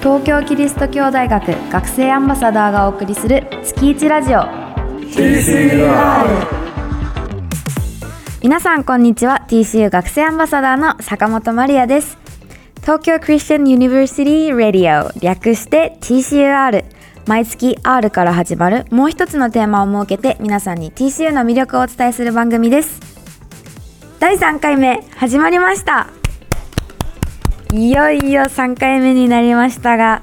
東京キリスト教大学学生アンバサダーがお送りする月一ラジオ。TCUR 皆さんこんにちは。TCU 学生アンバサダーの坂本真理也です。東京クリスチャンユニバーシティ・ラディオ略して TCUR 毎月 R から始まるもう一つのテーマを設けて皆さんに TCU の魅力をお伝えする番組です。第3回目始まりました。いよいよ3回目になりましたが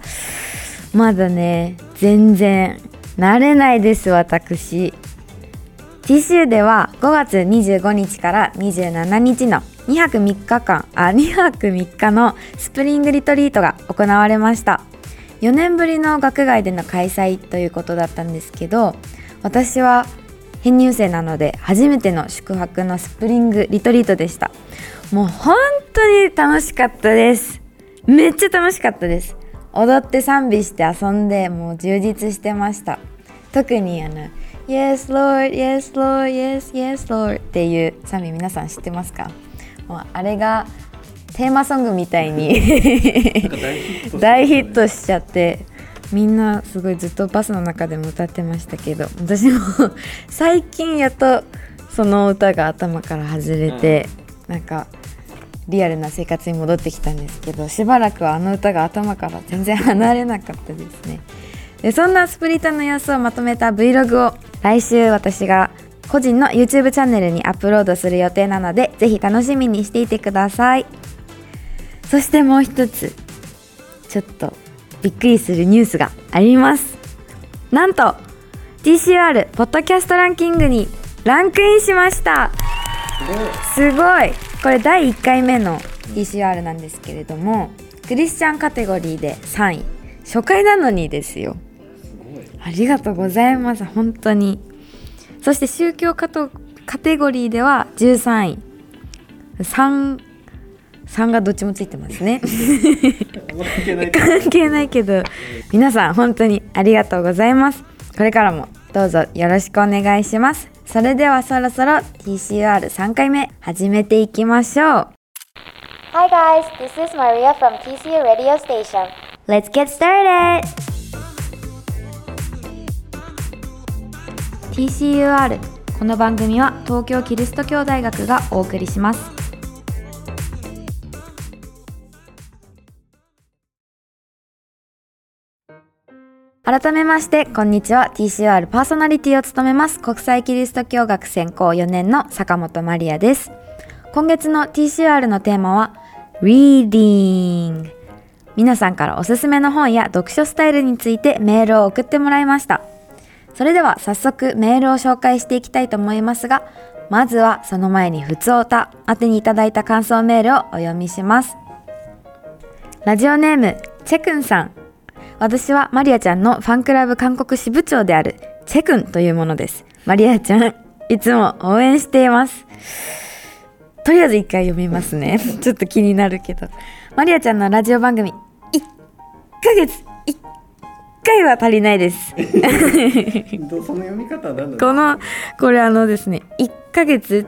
まだね全然慣れないです私。TCU では5月25日から27日の2泊3日間あ2泊3日のスプリングリトリートが行われました。4年ぶりの学外での開催ということだったんですけど私は編入生なので初めての宿泊のスプリングリトリートでした。もう本当に楽しかったです。めっちゃ楽しかったです。踊って賛美して遊んでもう充実してました。特にあの Yes Lord, Yes Lord, Yes, Yes Lord っていう賛美皆さん知ってますか？もうあれがテーマソングみたいに大ヒットしちゃってみんなすごいずっとバスの中でも歌ってましたけど私も最近やっとその歌が頭から外れて、うん、なんかリアルな生活に戻ってきたんですけどしばらくはあの歌が頭から全然離れなかったですね。でそんなスプリットの様子をまとめた Vlog を来週私が個人の YouTube チャンネルにアップロードする予定なのでぜひ楽しみにしていてくださいそしてもう一つちょっとびっくりするニュースがあります。なんと TCR ポッドキャストランキングにランクインしました。すごい。これ第1回目の TCR なんですけれどもクリスチャンカテゴリーで3位。初回なのにですよ。ありがとうございます。本当に。そして宗教カカテゴリーでは13位。3 3がどっちもついてますね。関係ないけど。皆さん本当にありがとうございます。これからもどうぞよろしくお願いします。それではそろそろ TCR3 回目始めていきましょう。Hi guys, this is Maria from TCU Radio Station. Let's get started! TCUR この番組は東京キリスト教大学がお送りします改めましてこんにちは。TCR パーソナリティを務めます国際キリスト教学専攻4年の坂本マリアです。今月の TCR のテーマは Reading 皆さんからおすすめの本や読書スタイルについてメールを送ってもらいました。それでは早速メールを紹介していきたいと思いますがまずはその前にふつおた宛てにいただいた感想メールをお読みします。ラジオネームチェクンさん。私はマリアちゃんのファンクラブ韓国支部長であるチェクンというものです。マリアちゃん、いつも応援しています。とりあえず一回読みますね。ちょっと気になるけど。マリアちゃんのラジオ番組、1ヶ月、1回は足りないです。その読み方なんこの、これあのですね、1ヶ月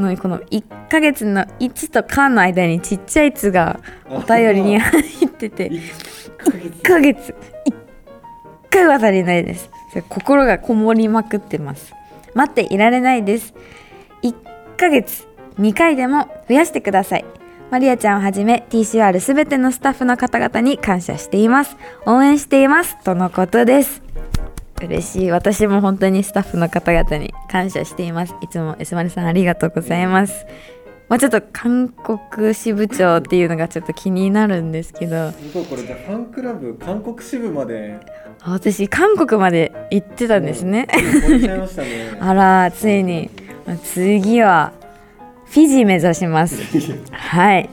のこの1ヶ月の1と「か」の間にちっちゃい「つ」がお便りに入ってて1ヶ月。1回は足りないです。心がこもりまくってます。待っていられないです。1ヶ月。2回でも増やしてください。マリアちゃんをはじめ TCR すべてのスタッフの方々に感謝しています。応援しています。とのことです。嬉しい。私も本当にスタッフの方々に感謝しています。いつも S マリさんありがとうございます。まあ、ちょっと韓国支部長っていうのがちょっと気になるんですけど。そうこれじゃファンクラブ韓国支部まで。私韓国まで行ってたんですね。ね。あらついに。次はフィジー目指します。はい。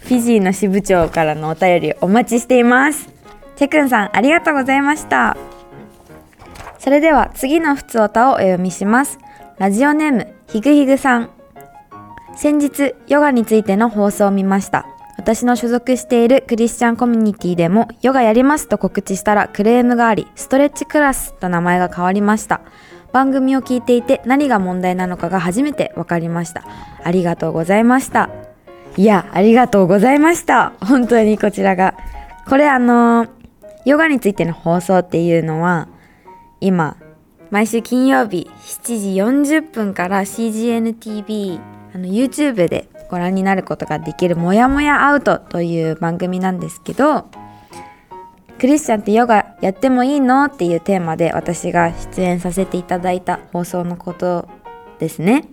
フィジーの支部長からのお便りお待ちしています。チェクンさんありがとうございましたそれでは次のふつおたをお読みします。ラジオネームひぐひぐさん。先日ヨガについての放送を見ました。私の所属しているクリスチャンコミュニティでもヨガやりますと告知したらクレームがありストレッチクラスと名前が変わりました。番組を聞いていて何が問題なのかが初めて分かりました。ありがとうございました。いやありがとうございました。本当にこちらが。これあのヨガについての放送っていうのは今毎週金曜日7時40分から CGNTV あの YouTube でご覧になることができる「もやもやアウト」という番組なんですけどクリスチャンってヨガやってもいいのっていうテーマで私が出演させていただいた放送のことですね。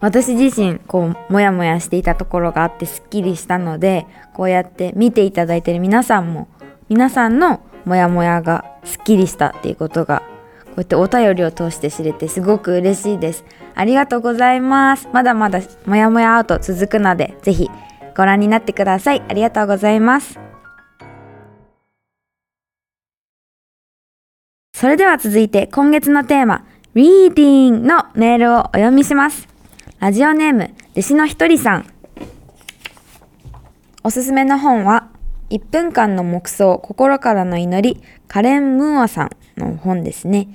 私自身こうモヤモヤしていたところがあってすっきりしたのでこうやって見ていただいている皆さんも皆さんのモヤモヤがすっきりしたっていうことがこうやってお便りを通して知れてすごく嬉しいです。ありがとうございます。まだまだモヤモヤアウト続くのでぜひご覧になってください。ありがとうございます。それでは続いて今月のテーマ Reading のメールをお読みします。ラジオネーム弟子のひとりさん。おすすめの本は1分間の黙想心からの祈りカレン・ムーアさんの本ですね。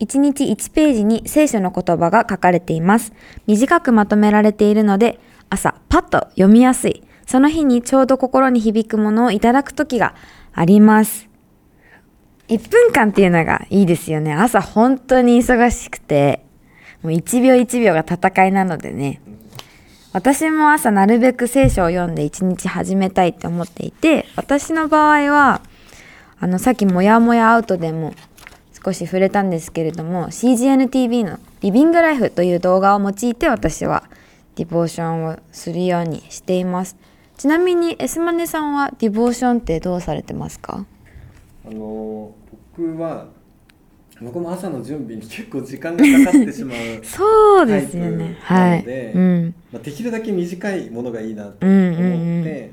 1日1ページに聖書の言葉が書かれています。短くまとめられているので朝パッと読みやすい。その日にちょうど心に響くものをいただく時があります。1分間っていうのがいいですよね。朝本当に忙しくてもう1秒1秒が戦いなのでね。私も朝なるべく聖書を読んで一日始めたいって思っていて私の場合はあのさっきもやもやアウトでも少し触れたんですけれども CGNTV の「リビングライフ」という動画を用いて私はディボーションをするようにしています。ちなみにエスマネさんはディボーションってどうされてますか？あの僕は僕も朝の準備に結構時間がかかってしまう そうですよね。タはい。うん。まあ、できるだけ短いものがいいなと思って、うんうんうん。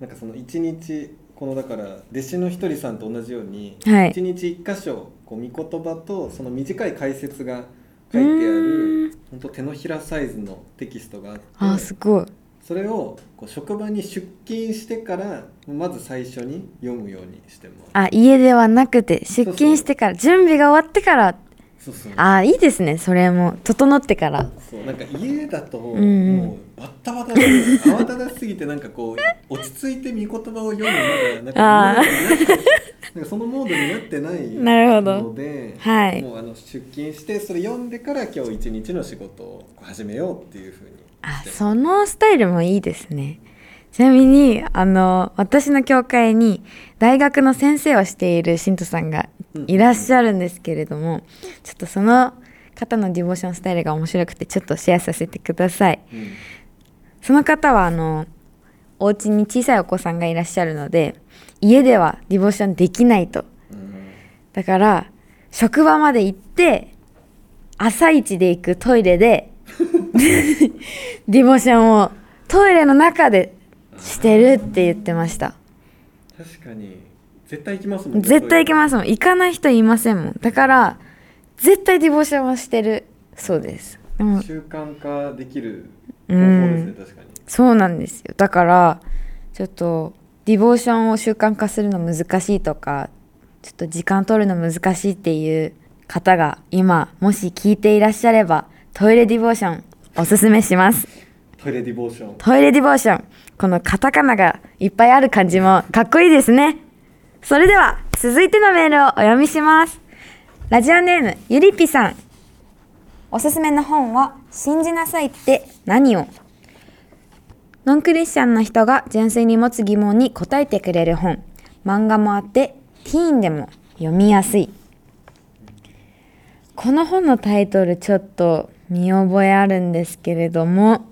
なんかその一日このだから弟子のひとりさんと同じようにはい。一、日一箇所こう御言葉とその短い解説が書いてある本当手のひらサイズのテキストがあってあーすごいそれをこう職場に出勤してからまず最初に読むようにしてます。あ家ではなくて出勤してから準備が終わってから。そうそう。あーいいですね。それも整ってから。そうなんか家だとんうん。もうバッタバタで慌ただしすぎてなんかこう落ち着いて御言葉を読むまだなんかなってなんかそのモードになってない。なるほど。ので、はい。もうあの出勤してそれ読んでから今日一日の仕事を始めようっていうふうにあそのスタイルもいいですね。ちなみにあの私の教会に大学の先生をしている信徒さんがいらっしゃるんですけれども、ちょっとその方のディボーションスタイルが面白くてちょっとシェアさせてください。うん。その方はあのお家に小さいお子さんがいらっしゃるので家ではディボーションできないと。うん。だから職場まで行って朝一で行くトイレで ディボーションをトイレの中でしてるって言ってました。確かに。絶対行きますもんね絶対行けすますもん。行かない人いませんもん。だから絶対ディボーションをしてる。そうです。でも習慣化できるう方法ですねん確かに。そうなんですよ。だからちょっとディボーションを習慣化するの難しいとかちょっと時間取るの難しいっていう方が今もし聞いていらっしゃればトイレディボーションおすすめします。トイレディボーション。トイレディボーション。このカタカナがいっぱいある感じもかっこいいですね。それでは続いてのメールをお読みします。ラジオネームゆりぴさん。おすすめの本は「信じなさいって何を?」ノンクリスチャンの人が純粋に持つ疑問に答えてくれる本。漫画もあってティーンでも読みやすい。この本のタイトルちょっと見覚えあるんですけれども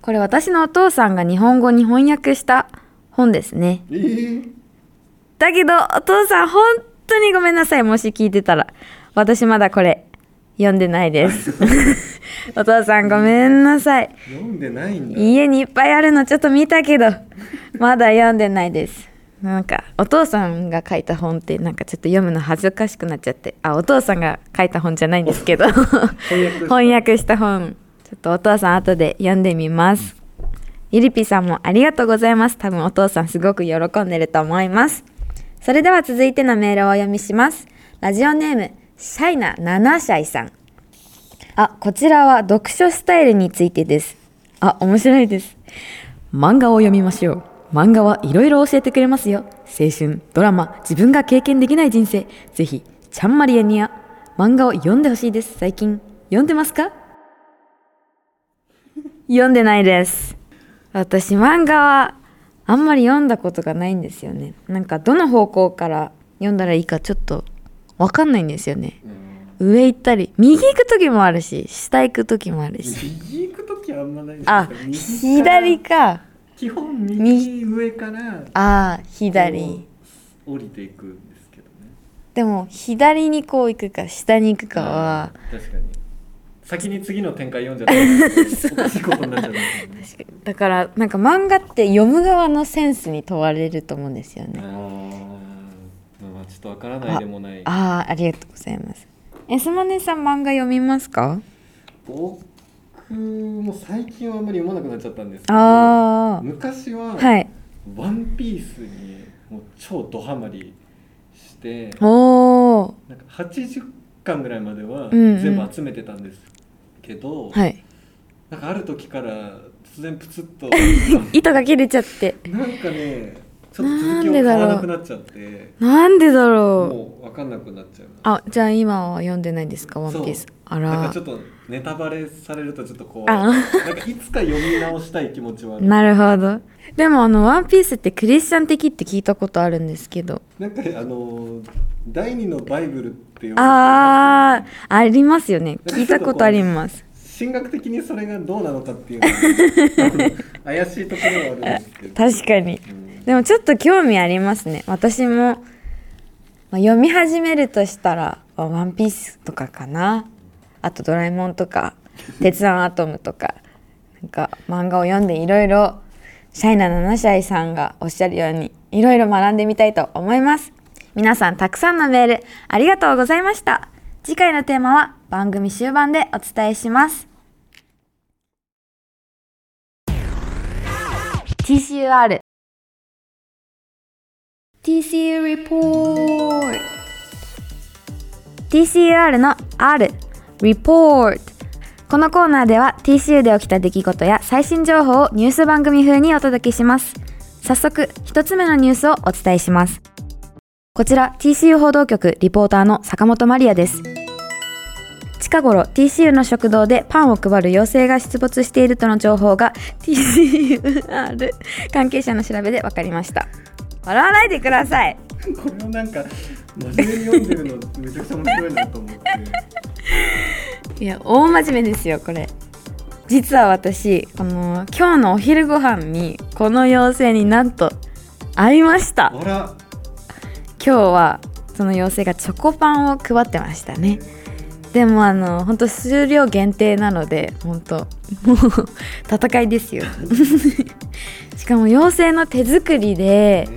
これ私のお父さんが日本語に翻訳した本ですね。えー、だけどお父さん本当にごめんなさい。もし聞いてたら私まだこれ読んでないです。お父さんごめんなさい。読んでないんだ。家にいっぱいあるのちょっと見たけどまだ読んでないですなんかお父さんが書いた本ってなんかちょっと読むの恥ずかしくなっちゃって。あお父さんが書いた本じゃないんですけど。翻訳した。本。ちょっとお父さん後で読んでみます。ゆりぴさんもありがとうございます。多分お父さんすごく喜んでると思います。それでは続いてのメールをお読みします。ラジオネームシャイナ7歳さん。あこちらは読書スタイルについてです。あ面白いです。漫画を読みましょう漫画はいろいろ教えてくれますよ。青春ドラマ自分が経験できない人生。ぜひちゃんまりやにや。漫画を読んでほしいです。最近読んでますか？読んでないです。私漫画はあんまり読んだことがないんですよね。なんかどの方向から読んだらいいかちょっとわかんないんですよね。うん。上行ったり右行く時もあるし下行く時もあるし。右行く時あんまないですあ左か基本右上からあー左。降りていくんですけどね。でも左にこう行くか下に行くかは。確かに。先に次の展開読んじゃったらおかしいことになっちゃうね。だからなんか漫画って読む側のセンスに問われると思うんですよね。ああちょっとわからないでもない。ああありがとうございます。えすまねさん漫画読みますか？僕も最近はあんまり読まなくなっちゃったんですけどあ昔はあはい。ワンピースにもう超ドハマりしておおなんか80巻ぐらいまではうんうん。全部集めてたんですけど、はい。なんかある時から突然プツッと 糸が切れちゃって。なんかねちょっと続なんきを買でだろうわなくなっちゃって。なんでだろう。もう分かんなくなっちゃいますあじゃあ今は読んでないですか？ワンピースそうあら。なんかちょっとネタバレされるとちょっと怖い。あ。なんかいつか読み直したい気持ちはある。なるほど。でもあのワンピースってクリスチャン的って聞いたことあるんですけど。なんかあの第二のバイブルっていうあー。ありますよね。聞いたことあります。神学的にそれがどうなのかっていうのは 怪しいところはあるんですけど。確かに。うんでもちょっと興味ありますね。私も、まあ、読み始めるとしたら「ワンピースとかかな。あと「ドラえもん」とか「鉄腕アトム」とか。なんか漫画を読んでいろいろシャイナ7歳さんがおっしゃるようにいろいろ学んでみたいと思います。皆さんたくさんのメールありがとうございました。次回のテーマは番組終盤でお伝えします。TCUR TCU リポート TCUR の R リポートこのコーナーでは TCU で起きた出来事や最新情報をニュース番組風にお届けします。早速一つ目のニュースをお伝えします。こちら TCU 報道局リポーターの坂本マリアです。近頃 TCU の食堂でパンを配る妖精が出没しているとの情報が TCUR 関係者の調べで分かりました。笑わないでください。これをなんか真面目に読んでるのめちゃくちゃ面白いなと思って。いや大真面目ですよこれ。実は私この今日のお昼ご飯にこの妖精になんと会いました。今日はその妖精がチョコパンを配ってましたね。でもあの本当数量限定なので本当もう戦いですよ。しかも妖精の手作りで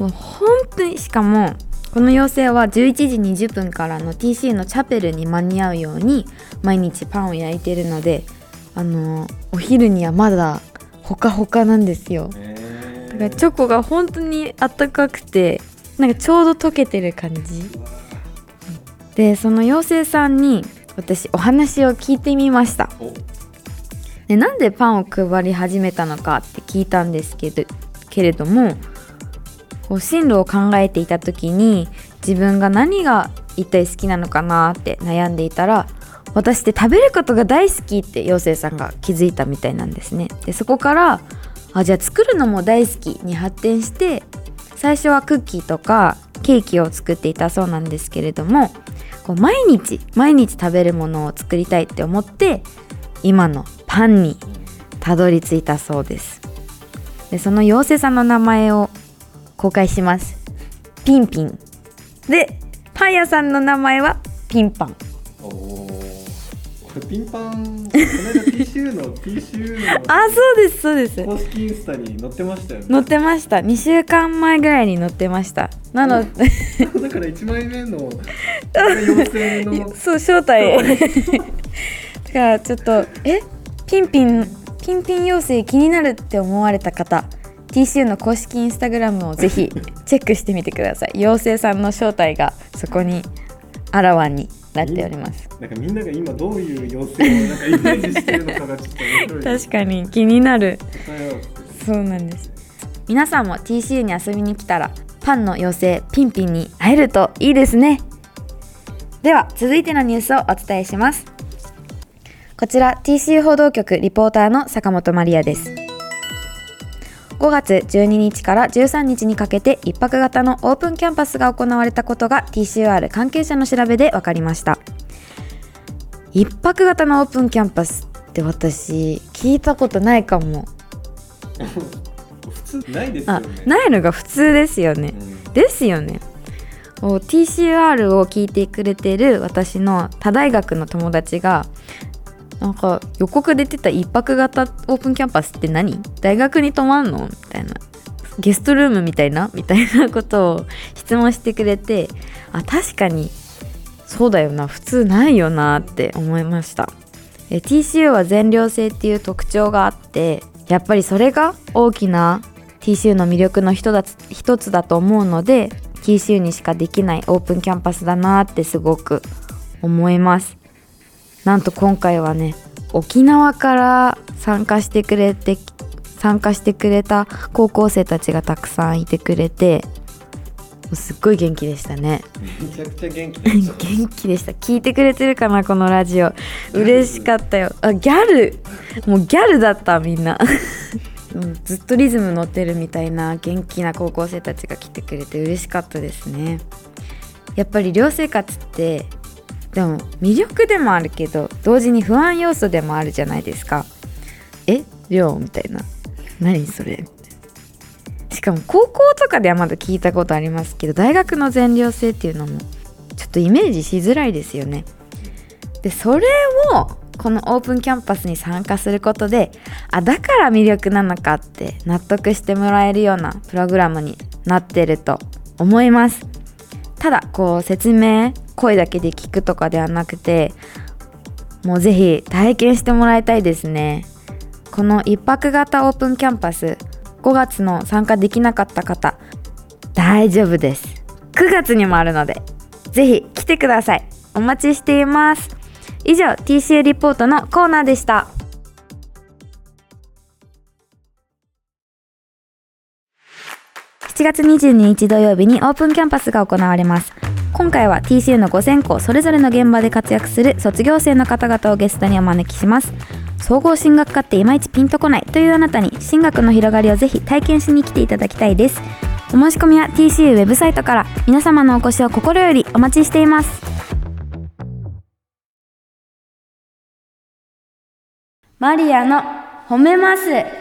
えもう本当にしかもこの妖精は11時20分からの TC のチャペルに間に合うように毎日パンを焼いてるのであのお昼にはまだほかほかなんですよ。だからチョコが本当にあったかくてなんかちょうど溶けてる感じ。でその妖精さんに私お話を聞いてみました。お。でなんでパンを配り始めたのかって聞いたんですけどけれどもこう進路を考えていた時に自分が何が一体好きなのかなって悩んでいたら私って食べることが大好きって妖精さんが気づいたみたいなんですね。でそこからあじゃあ作るのも大好きに発展して最初はクッキーとかケーキを作っていたそうなんですけれどもこう毎日毎日食べるものを作りたいって思って今のパンにたどり着いたそうです。でその妖精さんの名前を公開します。ピンピン。でパン屋さんの名前はピンパン。おこれピンパンこの間 TCU の TCU のあそうですそうです。公式インスタに載ってましたよね。載ってました。2週間前ぐらいに載ってました。なので だから1枚目の妖精のそう正体 だからちょっとえ？ピンピンピンピン妖精気になるって思われた方 TCU の公式インスタグラムをぜひチェックしてみてください。妖精さんの正体がそこにあらわになっております。なんかみんなが今どういう様子をなんかイメージしてるのかがちょっと面白いです確かに気になるそうなんです。皆さんも TCU に遊びに来たらパンの妖精ピンピンに会えるといいですね。では続いてのニュースをお伝えします。こちら TCU 報道局リポーターの坂本マリアです5月12日から13日にかけて一泊型のオープンキャンパスが行われたことが TCUR 関係者の調べで分かりました。一泊型のオープンキャンパスって私聞いたことないかも。普通ないですよあねないのが普通ですよね。うん。ですよね。お TCR を聞いてくれてる私の他大学の友達がなんか予告出てた一泊型オープンキャンパスって何？大学に泊まんの？みたいな。ゲストルームみたいな？みたいなことを質問してくれてあ確かに。そうだよな。普通ないよなって思いました。TCU は全寮制っていう特徴があってやっぱりそれが大きな TCU の魅力の一つ一つだと思うので TCU にしかできないオープンキャンパスだなってすごく思います。なんと今回はね沖縄から参加してくれて参加してくれた高校生たちがたくさんいてくれてすっごい元気でしたね。めちゃくちゃ元気でした。元気でした。聞いてくれてるかなこのラジオ。嬉しかったよ。あギャル。もうギャルだったみんな。う んずっとリズム乗ってるみたいな元気な高校生たちが来てくれて嬉しかったですね。やっぱり寮生活ってでも魅力でもあるけど同時に不安要素でもあるじゃないですか。え？寮みたいな。何それ？しかも高校とかではまだ聞いたことありますけど大学の全寮制っていうのもちょっとイメージしづらいですよね。でそれをこのオープンキャンパスに参加することであだから魅力なのかって納得してもらえるようなプログラムになってると思います。ただこう説明声だけで聞くとかではなくてもうぜひ体験してもらいたいですね。この一泊型オープンキャンパス5月の参加できなかった方大丈夫です。9月にもあるのでぜひ来てください。お待ちしています。以上 TCU リポートのコーナーでした。7月22日土曜日にオープンキャンパスが行われます。今回は TCU の5専攻それぞれの現場で活躍する卒業生の方々をゲストにお招きします。総合進学科っていまいちピンとこないというあなたに進学の広がりをぜひ体験しに来ていただきたいです。お申し込みは TCU ウェブサイトから皆様のお越しを心よりお待ちしています。マリアの褒めます。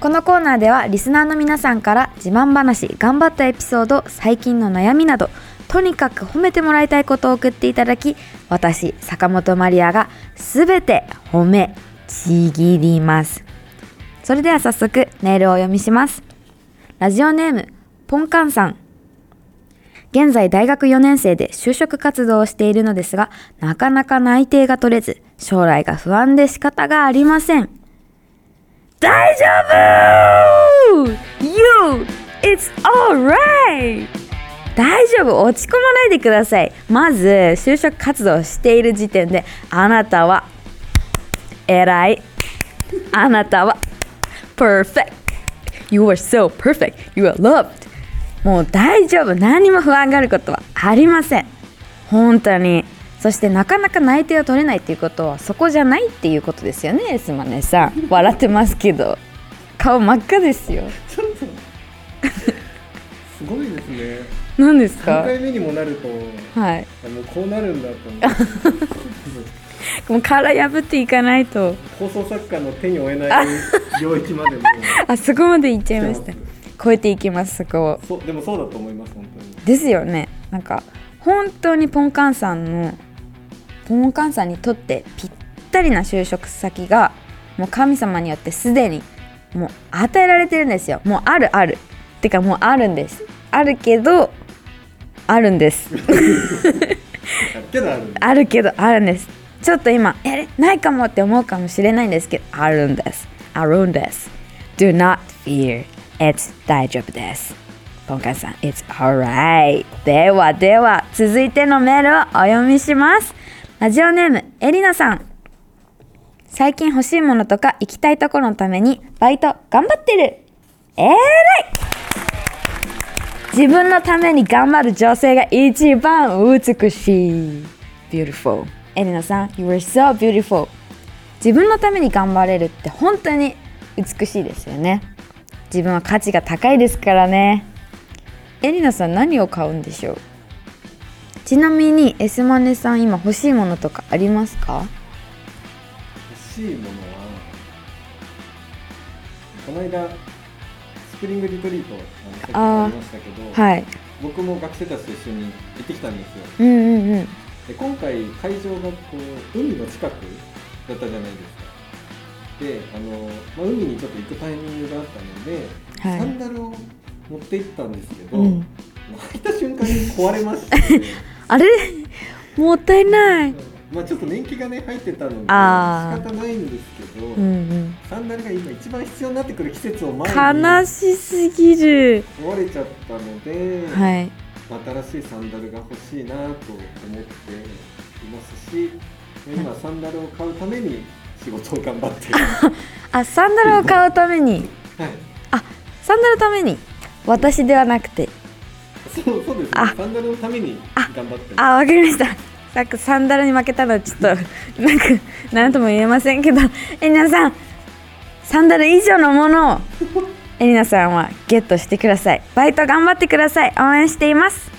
このコーナーではリスナーの皆さんから自慢話頑張ったエピソード最近の悩みなどとにかく褒めてもらいたいことを送っていただき私坂本マリアがすべて褒めちぎります。それでは早速メールをお読みします。ラジオネームポンカンさん。現在大学4年生で就職活動をしているのですがなかなか内定が取れず将来が不安で仕方がありません。大丈夫 !You! It's alright! 大丈夫落ち込まないでください。まず就職活動している時点であなたは偉い。あなたは perfect. You are so perfect. You are loved. もう大丈夫。何も不安があることはありません。本当に。そしてなかなか内定を取れないっていうことはそこじゃないっていうことですよねスマネさん。笑ってますけど。顔真っ赤ですよ。すごいですね。3何ですか？回目にもなるとはい。あもうこうなるんだと。思ってもう殻破っていかないと。放送作家の手に負えない領域までも。あそこまで行っちゃいました。超えていきますそこを。そうでもそうだと思います本当に。ですよね。なんか本当にポンカンさんのポンカンさんにとってぴったりな就職先がもう神様によってすでにもう与えられてるんですよ。もうあるある。てかもうあるんです。あるけどあるんです。あるけどあるんです。ちょっと今えないかもって思うかもしれないんですけどあるんです。あるんです。Do not fear. It's 大丈夫です。ポンカンさん It's alright. ではでは続いてのメールをお読みしますラジオネームエリナさん。最近欲しいものとか行きたいところのためにバイト頑張ってる。えらい。自分のために頑張る女性が一番美しい。Beautiful. エリナさん You are so beautiful. 自分のために頑張れるって本当に美しいですよね。自分は価値が高いですからね。エリナさん何を買うんでしょう？ちなみにエスマネさん今欲しいものとかありますか？欲しいものはこの間スプリングリトリートあのありましたけど、はい。僕も学生たちと一緒に行ってきたんですよ。うんうんうん。で今回会場がこう海の近くだったじゃないですか。であの、まあ、海にちょっと行くタイミングがあったので、はい。サンダルを持って行ったんですけど、うん。履いた瞬間に壊れまして あれ？もったいない。まあちょっと年季がね入ってたので仕方ないんですけど、うんうん。サンダルが今一番必要になってくる季節を前に悲しすぎる。壊れちゃったので、はい。新しいサンダルが欲しいなと思っていますし今サンダルを買うために仕事を頑張って あサンダルを買うために？はい。あサンダルのために？私ではなくてそうそうですね。あ。サンダルのために頑張ってあわかりました。さっきサンダルに負けたのはちょっと なんか何とも言えませんけど。エリナさんサンダル以上のものを エリナさんはゲットしてください。バイト頑張ってください。応援しています。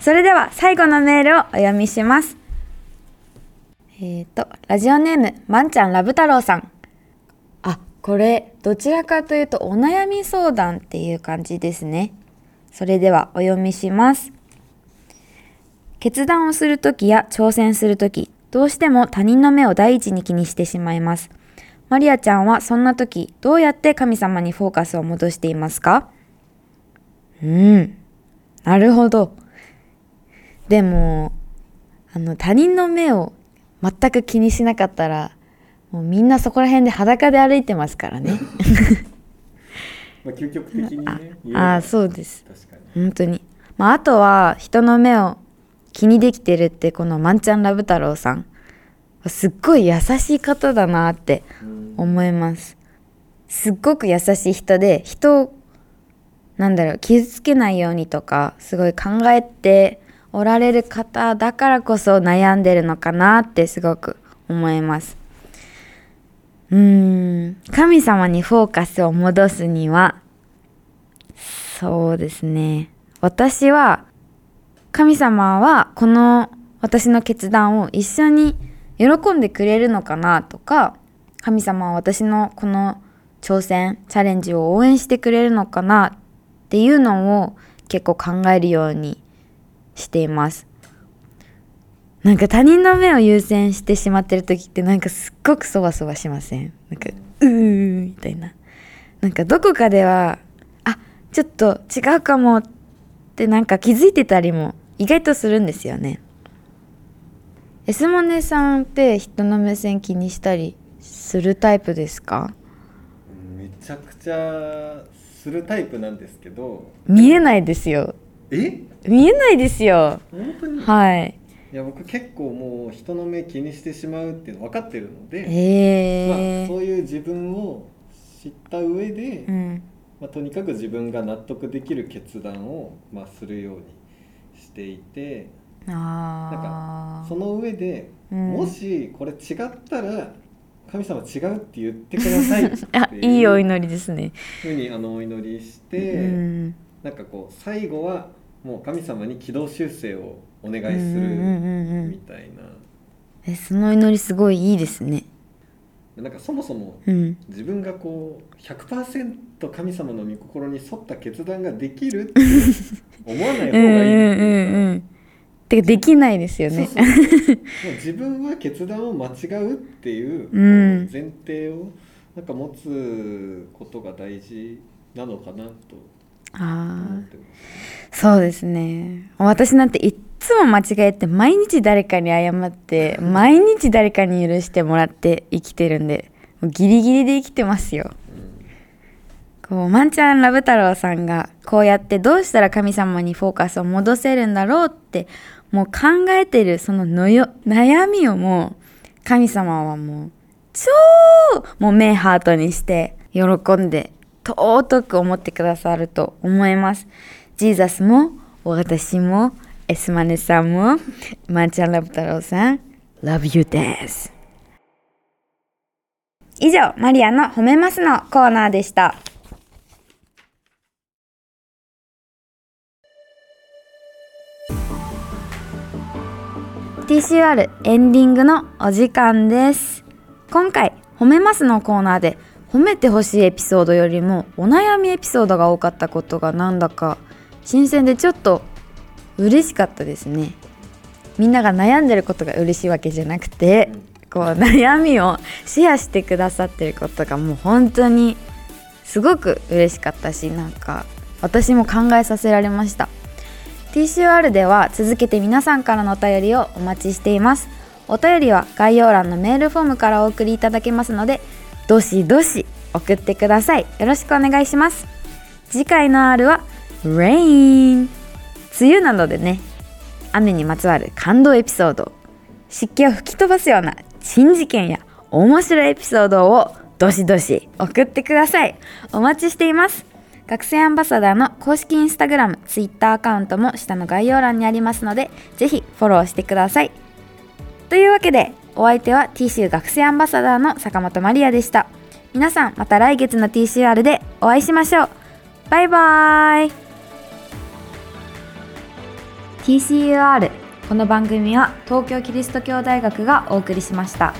それでは最後のメールをお読みします。えっ、とラジオネームまんちゃんラブ太郎さん。あこれどちらかというとお悩み相談っていう感じですねそれではお読みします決断をするときや挑戦するとき、どうしても他人の目を第一に気にしてしまいます。マリアちゃんはそんなとき、どうやって神様にフォーカスを戻していますか？うん、なるほど。でも、あの、他人の目を全く気にしなかったら、もうみんなそこら辺で裸で歩いてますからね。まあ、究極的にねあば。あ、そうです。確かに。本当に。まあ、あとは人の目を気にできてるってこのまんちゃんラブ太郎さん。すっごい優しい方だなってうん。思います。すっごく優しい人で人をなんだろう傷つけないようにとかすごい考えておられる方だからこそ悩んでるのかなってすごく思いますうーん。神様にフォーカスを戻すにはそうですね。私は神様はこの私の決断を一緒に喜んでくれるのかなとか神様は私のこの挑戦チャレンジを応援してくれるのかなっていうのを結構考えるようにしています。なんか他人の目を優先してしまってる時ってなんかすっごくそわそわしません？なんかうーみたいななんかどこかではあちょっと違うかもってなんか気づいてたりも意外とするんですよね。エスモネさんって人の目線気にしたりするタイプですか？めちゃくちゃするタイプなんですけど見えないですよ。え？見えないですよ。はい。いや僕結構もう人の目気にしてしまうっていうの分かってるので、まあ、えー。そういう自分を知った上で、うん。まあ、とにかく自分が納得できる決断を、まあ、するようにしていてあその上で、うんもしこれ違ったら神様違うって言ってくださいってあ。あ、いいお祈りですね。ふうにあのお祈りして、うん。なんかこう最後はもう神様に軌道修正をお願いするみたいな。え、その祈りすごいいいですね。なんかそもそもうん。自分がこう100%神様の御心に沿った決断ができるって 思わない方がいいってうんうんうん。てかできないですよね。そうそう 自分は決断を間違うっていううん前提をなんか持つことが大事なのかなとああ。そうですね私なんてつも間違えて毎日誰かに謝って毎日誰かに許してもらって生きてるんでギリギリで生きてますよこうマンちゃんラブ太郎さんがこうやってどうしたら神様にフォーカスを戻せるんだろうってもう考えてるそののよ悩みをもう神様はもう超もう目ハートにして喜んで尊く思ってくださると思います。ジーザスも私もエスマネさんもマンちゃんラブ太郎さん Love you です。以上、マリアの褒めますのコーナーでした。TCR エンディングのお時間です。今回、褒めますのコーナーで褒めてほしいエピソードよりもお悩みエピソードが多かったことがなんだか新鮮でちょっと嬉しかったですね。みんなが悩んでることが嬉しいわけじゃなくて、こう悩みをシェアしてくださってることがもう本当にすごく嬉しかったしなんか私も考えさせられました。TCR では続けて皆さんからのお便りをお待ちしています。お便りは概要欄のメールフォームからお送りいただけますのでどしどし送ってください。よろしくお願いします。次回の R は Rain 梅雨なのでね雨にまつわる感動エピソード湿気を吹き飛ばすような珍事件や面白いエピソードをどしどし送ってください。お待ちしています。学生アンバサダーの公式インスタグラム、ツイッターアカウントも下の概要欄にありますのでぜひフォローしてください。というわけでお相手は TC 学生アンバサダーの坂本マリアでした。皆さんまた来月の TCR でお会いしましょう。バイバーイ。TCUR この番組は東京キリスト教大学がお送りしました。